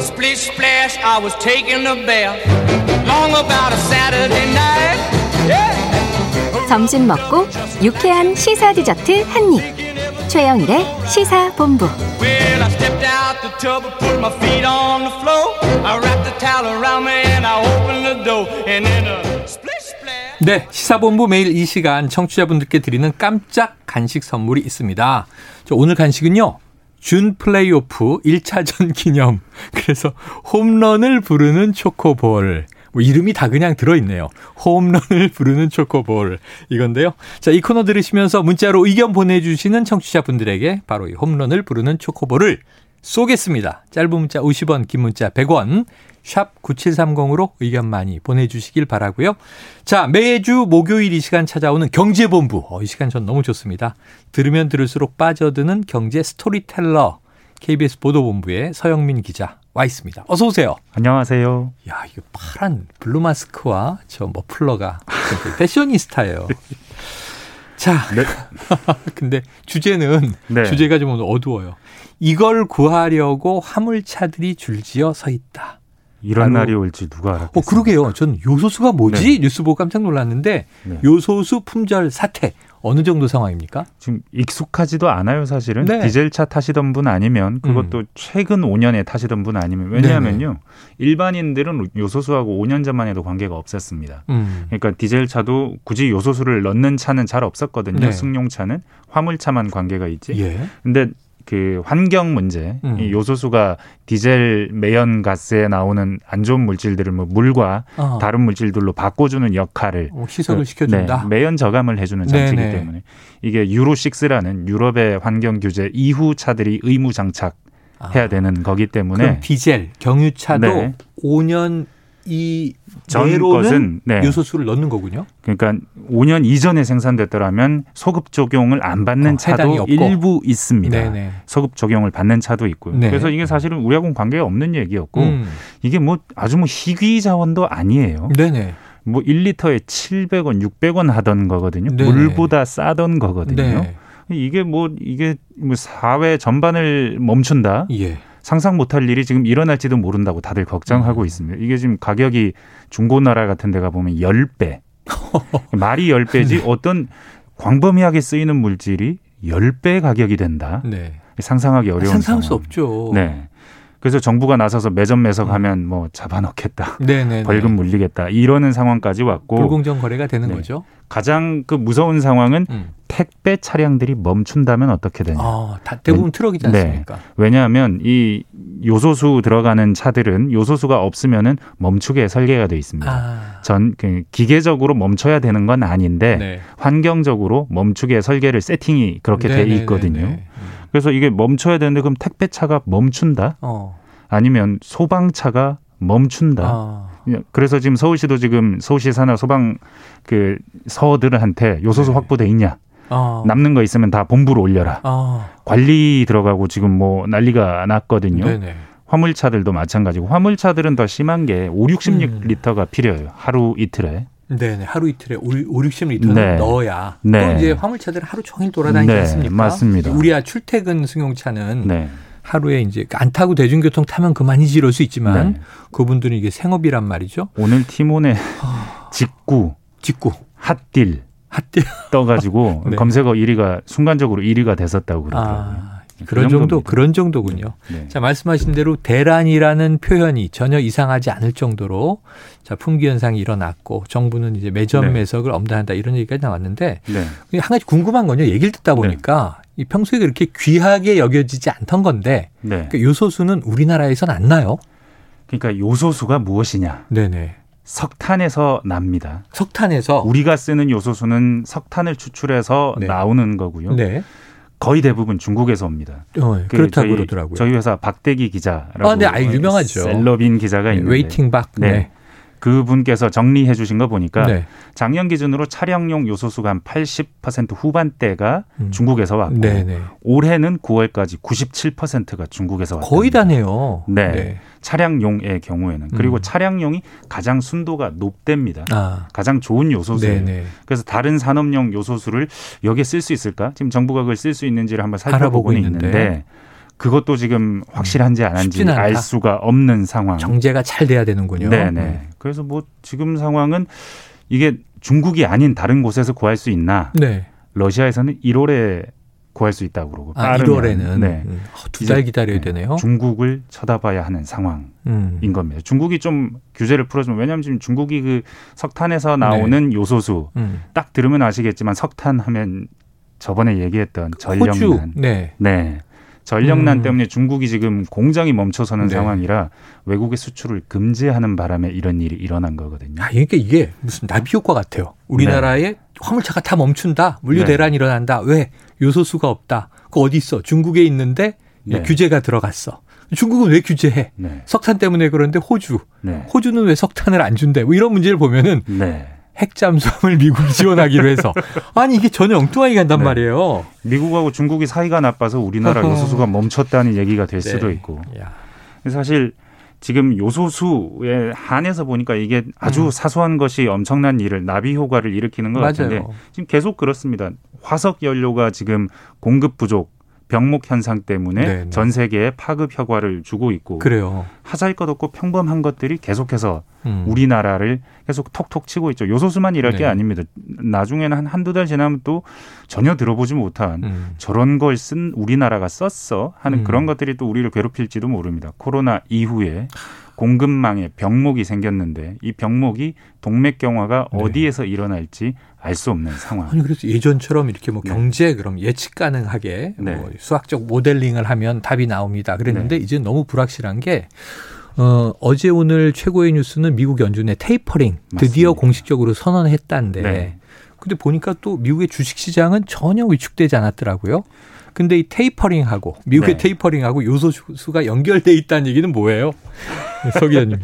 Splish splash, I was taking a bath. Long about a Saturday night. Yeah. 점심 먹고 유쾌한 시사 디저트 한 입. 최영일의 시사 본부. Well, I stepped out the tub and put my feet on the floor. I wrapped the towel around me and I opened the door. And then a splish splash. 네, 시사본부 매일 이 시간 청취자분들께 드리는 깜짝 간식 선물이 있습니다. 저 오늘 간식은요. 준 플레이오프 1차전 기념. 그래서 홈런을 부르는 초코볼. 뭐 이름이 다 그냥 들어있네요. 홈런을 부르는 초코볼. 이건데요. 자, 이 코너 들으시면서 문자로 의견 보내주시는 청취자분들에게 바로 이 홈런을 부르는 초코볼을 쏘겠습니다. 짧은 문자 50원, 긴 문자 100원. 샵 9730으로 의견 많이 보내주시길 바라고요. 자, 매주 목요일 이 시간 찾아오는 경제본부. 어, 이 시간 전 너무 좋습니다. 들으면 들을수록 빠져드는 경제 스토리텔러. KBS 보도본부의 서영민 기자 와 있습니다. 어서 오세요. 안녕하세요. 야, 이거 파란 blue 마스크와 저 머플러가 패셔니스타예요. 자, 네. 근데 주제는 네. 주제가 좀 오늘 어두워요. 이걸 구하려고 화물차들이 줄지어 서 있다. 이런 날이 올지 누가 알았겠어요. 어, 그러게요. 전 요소수가 뭐지? 네. 뉴스 보고 깜짝 놀랐는데 네. 요소수 품절 사태 어느 정도 상황입니까? 지금 익숙하지도 않아요, 사실은. 네. 음. 디젤차 타시던 분 아니면 그것도 최근 5년에 타시던 분 아니면 왜냐하면요. 일반인들은 요소수하고 5년 전만 해도 관계가 없었습니다. 음. 그러니까 디젤차도 굳이 요소수를 넣는 차는 잘 없었거든요. 네. 승용차는 화물차만 관계가 있지. 예. 근데 그 환경 문제, 음. 이 요소수가 디젤 매연 가스에 나오는 안 좋은 물질들을 뭐 물과 어. 다른 물질들로 바꿔주는 역할을 어, 희석을 그, 시켜준다. 네, 매연 저감을 해주는 장치이기 네네. 때문에 이게 유로 6라는 유럽의 환경 규제 이후 차들이 의무 장착 해야 아. 되는 거기 때문에 그럼 디젤, 경유차도 네. 5년 이 전 것은, 네. 요소수를 넣는 거군요. 그러니까 5년 이전에 생산됐더라면 소급 적용을 안 받는 어, 차도. 일부 있습니다. 네네. 소급 적용을 받는 차도 있고요. 네. 그래서 이게 사실은 우리하고는 관계가 없는 얘기였고 음. 이게 뭐 아주 뭐 희귀 자원도 아니에요. 네네. 뭐 1리터에 700원, 600원 하던 거거든요. 네. 물보다 싸던 거거든요. 네. 이게 뭐 이게 뭐 사회 전반을 멈춘다. 예. 상상 못할 일이 지금 일어날지도 모른다고 다들 음. 걱정하고 있습니다. 이게 지금 가격이 중고나라 같은 데 가 보면 10배. 말이 10배지 어떤 광범위하게 쓰이는 물질이 10배 가격이 된다. 네. 상상하기 어려운 상상할 수 상황. 없죠. 네. 그래서 정부가 나서서 매점 매석 음. 하면 뭐 잡아넣겠다. 네네. 벌금 물리겠다. 이러는 상황까지 왔고 불공정 거래가 되는 네. 거죠. 가장 그 무서운 상황은 음. 택배 차량들이 멈춘다면 어떻게 되냐. 아, 다 대부분 트럭이지 네. 않습니까? 왜냐하면 이 요소수 들어가는 차들은 요소수가 없으면은 멈추게 설계가 돼 있습니다. 아. 전 그, 기계적으로 멈춰야 되는 건 아닌데 네. 환경적으로 멈추게 설계를 세팅이 그렇게 돼 네네네네. 있거든요. 음. 그래서 이게 멈춰야 되는데 그럼 택배 차가 멈춘다? 어. 아니면 소방차가 멈춘다? 아. 그래서 지금 서울시도 지금 서울시 산하 소방 그 서들한테 요소수 네. 확보돼 있냐? 아. 남는 거 있으면 다 본부로 올려라. 아. 관리 들어가고 지금 뭐 난리가 났거든요. 네네. 화물차들도 마찬가지고 화물차들은 더 심한 게 5, 60리터가 필요해요. 하루 이틀에. 네네. 하루 이틀에 5, 60리터는 네. 넣어야 네. 또 이제 화물차들은 하루 종일 돌아다니지 네, 않습니까? 맞습니다. 우리야 출퇴근 승용차는 네. 하루에 이제 안 타고 대중교통 타면 그만이지 이럴 수 있지만 네. 그분들은 이게 생업이란 말이죠. 오늘 티몬에 아. 직구, 직구, 핫딜. 떠가지고 네. 검색어 1위가 순간적으로 1위가 됐었다고 그러더라고요. 아, 그 그런 정도, 정도입니다. 그런 정도군요. 네. 자, 말씀하신 대로 대란이라는 표현이 전혀 이상하지 않을 정도로 자, 품귀 현상이 일어났고 정부는 이제 매점 네. 매석을 엄단한다 이런 얘기까지 나왔는데 네. 한 가지 궁금한 건요. 얘기를 듣다 보니까 이 평소에 그렇게 귀하게 여겨지지 않던 건데 네. 그 요소수는 우리나라에선 안 나요. 그러니까 요소수가 무엇이냐? 네네. 석탄에서 납니다. 석탄에서 우리가 쓰는 요소수는 석탄을 추출해서 네. 나오는 거고요. 네. 거의 대부분 중국에서 옵니다. 어, 그 그렇다고 저희- 그러더라고요. 저희 회사 박대기 기자라고 아, 네, 아, 유명하죠. 셀럽인 기자가 네, 있는데 waiting 박. 네. 네. 그분께서 정리해 주신 거 보니까 네. 작년 기준으로 차량용 요소수가 한 80% 후반대가 음. 중국에서 왔고 네네. 올해는 9월까지 97%가 중국에서 왔다. 거의 다네요. 네. 차량용의 경우에는 그리고 음. 차량용이 가장 순도가 높답니다. 아. 가장 좋은 요소수예요. 네네. 그래서 다른 산업용 요소수를 여기에 쓸 수 있을까? 지금 정부가 그걸 쓸 수 있는지를 한번 살펴보고는 있는데. 있는데 그것도 지금 확실한지 안 한지. 알 수가 없는 상황. 정제가 잘 돼야 되는군요. 음. 네네. 그래서 뭐 지금 상황은 이게 중국이 아닌 다른 곳에서 구할 수 있나? 네. 러시아에서는 1월에 구할 수 있다고 그러고 아, 빠르면 1월에는 네. 두달 이제, 기다려야 네, 되네요. 중국을 쳐다봐야 하는 상황인 음. 겁니다. 중국이 좀 규제를 풀어주면 왜냐하면 지금 중국이 그 석탄에서 나오는 요소수 음. 딱 들으면 아시겠지만 석탄 하면 저번에 얘기했던 호주. 전력난 네. 네. 전력난 음. 때문에 중국이 지금 공장이 멈춰서는 네. 상황이라 외국의 수출을 금지하는 바람에 이런 일이 일어난 거거든요. 아, 그러니까 이게 무슨 나비 효과 같아요. 우리나라에 화물차가 다 멈춘다. 물류 네. 대란이 일어난다. 왜? 요소수가 없다. 그 어디 있어? 중국에 있는데 네. 규제가 들어갔어. 중국은 왜 규제해? 네. 석탄 때문에 그런데 호주. 네. 호주는 왜 석탄을 안 준대? 뭐 이런 문제를 보면은 네. 핵 잠수함을 미국이 지원하기로 해서 아니 이게 전혀 엉뚱하게 간단 네. 말이에요. 미국하고 중국이 사이가 나빠서 우리나라 어허. 요소수가 멈췄다는 얘기가 될 수도 네. 있고. 야. 사실 지금 요소수에 한해서 보니까 이게 아주 음. 사소한 것이 엄청난 일을 나비 효과를 일으키는 것 같은데 맞아요. 지금 계속 그렇습니다. 화석 연료가 지금 공급 부족, 병목 현상 때문에 네, 네. 전 세계에 파급 효과를 주고 있고 그래요. 하잘 것 없고 평범한 것들이 계속해서 음. 우리나라를 계속 톡톡 치고 있죠. 요소수만 일할 게 네. 아닙니다. 나중에는 한 한두 달 지나면 또 전혀 들어보지 못한 음. 저런 걸 쓴 우리나라가 썼어 하는 음. 그런 것들이 또 우리를 괴롭힐지도 모릅니다. 코로나 이후에 공급망에 병목이 생겼는데 이 병목이 동맥경화가 네. 어디에서 일어날지 알 수 없는 상황. 아니 그래서 예전처럼 이렇게 뭐 네. 경제 그럼 예측 가능하게 네. 뭐 수학적 모델링을 하면 답이 나옵니다. 그랬는데 네. 이제 너무 불확실한 게 어, 어제 오늘 최고의 뉴스는 미국 연준의 테이퍼링 드디어 맞습니다. 공식적으로 선언했다는데 네. 근데 보니까 또 미국의 주식 시장은 전혀 위축되지 않았더라고요. 근데 이 테이퍼링하고 미국의 네. 테이퍼링하고 요소수가 연결돼 있다는 얘기는 뭐예요? 서 기자님.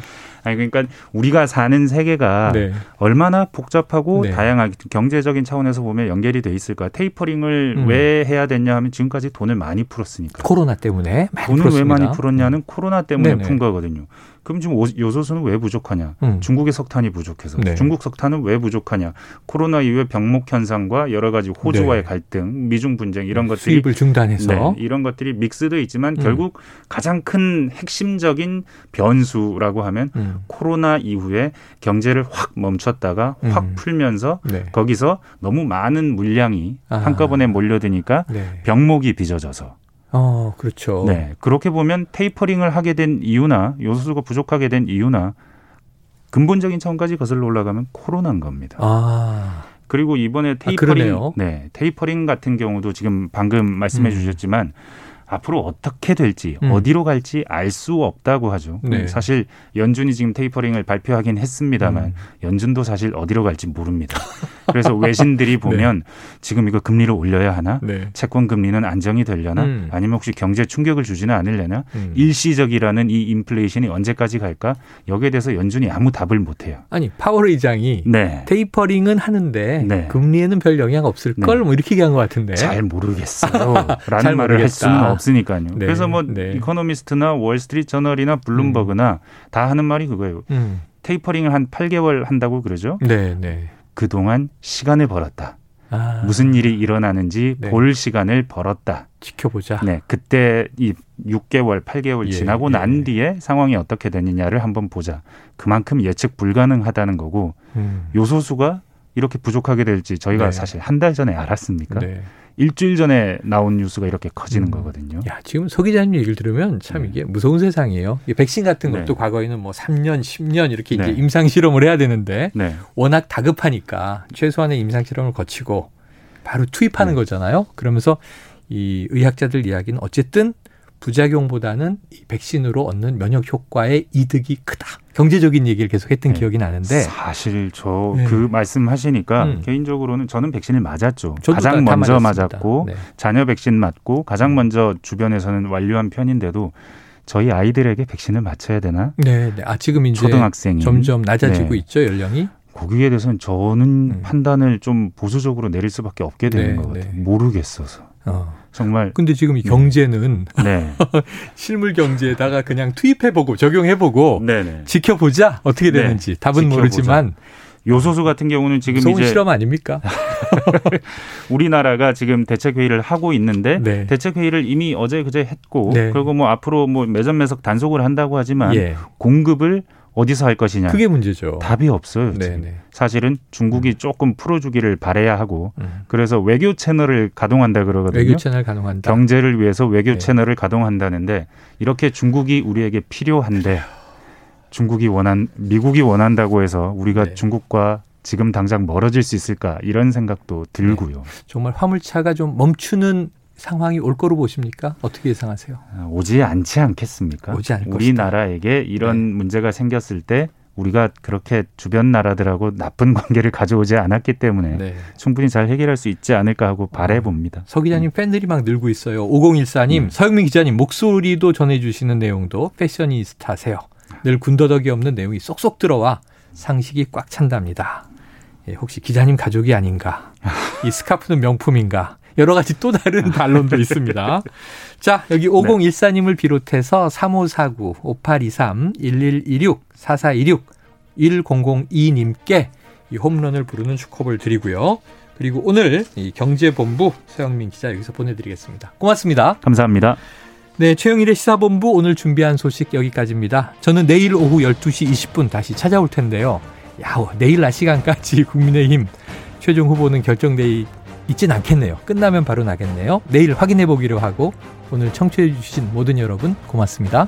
아니 그러니까 우리가 사는 세계가 네. 얼마나 복잡하고 네. 다양하게 경제적인 차원에서 보면 연결이 돼 있을까? 테이퍼링을 음. 왜 해야 됐냐 하면 지금까지 돈을 많이 풀었으니까. 코로나 때문에 많이 돈을 풀었습니다. 왜 많이 풀었냐는 코로나 때문에 네네. 푼 거거든요. 그럼 지금 오- 요소수는 왜 부족하냐? 음. 중국의 석탄이 부족해서 네. 중국 석탄은 왜 부족하냐? 코로나 이후에 병목 현상과 여러 가지 호주와의 네. 갈등, 미중 분쟁 이런 것들이 수입을 중단해서 네, 이런 것들이 믹스돼 있지만 음. 결국 가장 큰 핵심적인 변수라고 하면 음. 코로나 이후에 경제를 확 멈췄다가 확 음. 풀면서 네. 거기서 너무 많은 물량이 아. 한꺼번에 몰려드니까 네. 병목이 빚어져서 어, 그렇죠. 네 그렇게 보면 테이퍼링을 하게 된 이유나 요소수가 부족하게 된 이유나 근본적인 차원까지 거슬러 올라가면 코로나인 겁니다. 아, 그리고 이번에 테이퍼링, 그러네요. 네 테이퍼링 같은 경우도 지금 방금 말씀해 음. 주셨지만 앞으로 어떻게 될지 음. 어디로 갈지 알 수 없다고 하죠. 네. 사실 연준이 지금 테이퍼링을 발표하긴 했습니다만 음. 연준도 사실 어디로 갈지 모릅니다. 그래서 외신들이 보면 지금 이거 금리를 올려야 하나? 네. 채권 금리는 안정이 되려나? 음. 아니면 혹시 경제 충격을 주지는 않으려나? 음. 일시적이라는 이 인플레이션이 언제까지 갈까? 여기에 대해서 연준이 아무 답을 못 해요. 아니 파월 의장이 네. 테이퍼링은 하는데 네. 금리에는 별 영향 없을 걸 네. 뭐 이렇게 얘기한 것 같은데. 잘 모르겠어요. 라는 잘 말을 할 모르겠다. 수는 없 으니까요. 네, 그래서 뭐 네. 이코노미스트나 월스트리트 저널이나 블룸버그나 다 하는 말이 그거예요. 음. 테이퍼링을 한 8개월 한다고 그러죠. 네, 네. 그동안 시간을 벌었다. 아, 무슨 일이 일어나는지 네. 볼 시간을 벌었다. 지켜보자. 네, 그때 이 6개월, 8개월 예, 지나고 예. 난 뒤에 상황이 어떻게 되느냐를 한번 보자. 그만큼 예측 불가능하다는 거고 음. 요소수가 이렇게 부족하게 될지 저희가 네. 사실 한 달 전에 알았습니까? 네. 일주일 전에 나온 뉴스가 이렇게 커지는 음. 거거든요. 야, 지금 서 기자님 얘기를 들으면 참 네. 이게 무서운 세상이에요. 이 백신 같은 것도 네. 과거에는 뭐 3년, 10년 이렇게 이제 네. 임상 실험을 해야 되는데 네. 워낙 다급하니까 최소한의 임상 실험을 거치고 바로 투입하는 네. 거잖아요. 그러면서 이 의학자들 이야기는 어쨌든 부작용보다는 이 백신으로 얻는 면역 효과의 이득이 크다. 경제적인 얘기를 계속 했던 네. 기억이 나는데 사실 저 네. 그 말씀하시니까 음. 개인적으로는 저는 백신을 맞았죠. 가장 먼저. 맞았고 네. 자녀 백신 맞고 가장 먼저 주변에서는 완료한 편인데도 저희 아이들에게 백신을 맞춰야 되나? 네, 네. 아 지금 이제 초등학생이 점점 낮아지고 네. 있죠 연령이. 거기에 대해서는 저는 음. 판단을 좀 보수적으로 내릴 수밖에 없게 되는 네, 것 같아요. 네. 모르겠어서 어. 정말 근데 지금 이 경제는 네, 실물 경제에다가 그냥 투입해보고 적용해보고 네네. 지켜보자 어떻게 네, 되는지 답은 지켜보자. 모르지만 요소수 같은 경우는 지금 이제 실험 아닙니까? 우리나라가 지금 대책 회의를 하고 있는데 네. 대책 회의를 이미 어제 그제 했고 네. 그리고 뭐 앞으로 뭐 매점 매석 단속을 한다고 하지만 예. 공급을 어디서 할 것이냐 그게 문제죠. 답이 없어요. 네. 네. 사실은 중국이 조금 풀어주기를 바래야 하고 음. 그래서 외교 채널을 가동한다 그러거든요. 외교 채널 가능한다. 경제를 위해서 외교 네. 채널을 가동한다는데 이렇게 중국이 우리에게 필요한데 중국이 원한 미국이 원한다고 해서 우리가 네. 중국과 지금 당장 멀어질 수 있을까 이런 생각도 들고요. 정말 화물차가 좀 멈추는 상황이 올 거로 보십니까? 어떻게 예상하세요? 아, 오지 않지 않겠습니까? 오지 않을 우리나라에게 이런 네. 문제가 생겼을 때 우리가 그렇게 주변 나라들하고 나쁜 관계를 가져오지 않았기 때문에 네. 충분히 잘 해결할 수 있지 않을까 하고 바래 봅니다. 서 기자님 팬들이 막 늘고 있어요. 5014님, 음. 서영민 기자님 목소리도 전해주시는 내용도 패셔니스타세요. 늘 군더더기 없는 내용이 쏙쏙 들어와 상식이 꽉 찬답니다. 예, 혹시 기자님 가족이 아닌가? 이 스카프는 명품인가? 여러 가지 또 다른 반론도 있습니다. 자, 여기 5014님을 비롯해서 3549, 5823, 1126, 4426, 1002님께 이 홈런을 부르는 축하를 드리고요. 그리고 오늘 이 경제본부 서영민 기자 여기서 보내드리겠습니다. 고맙습니다. 감사합니다. 네, 최영일의 시사본부 오늘 준비한 소식 여기까지입니다. 저는 내일 오후 12시 20분 다시 찾아올 텐데요. 야, 내일 낮 시간까지 국민의힘 최종 후보는 결정돼 있진 않겠네요. 끝나면 바로 나겠네요. 내일 확인해 보기로 하고 오늘 청취해 주신 모든 여러분 고맙습니다.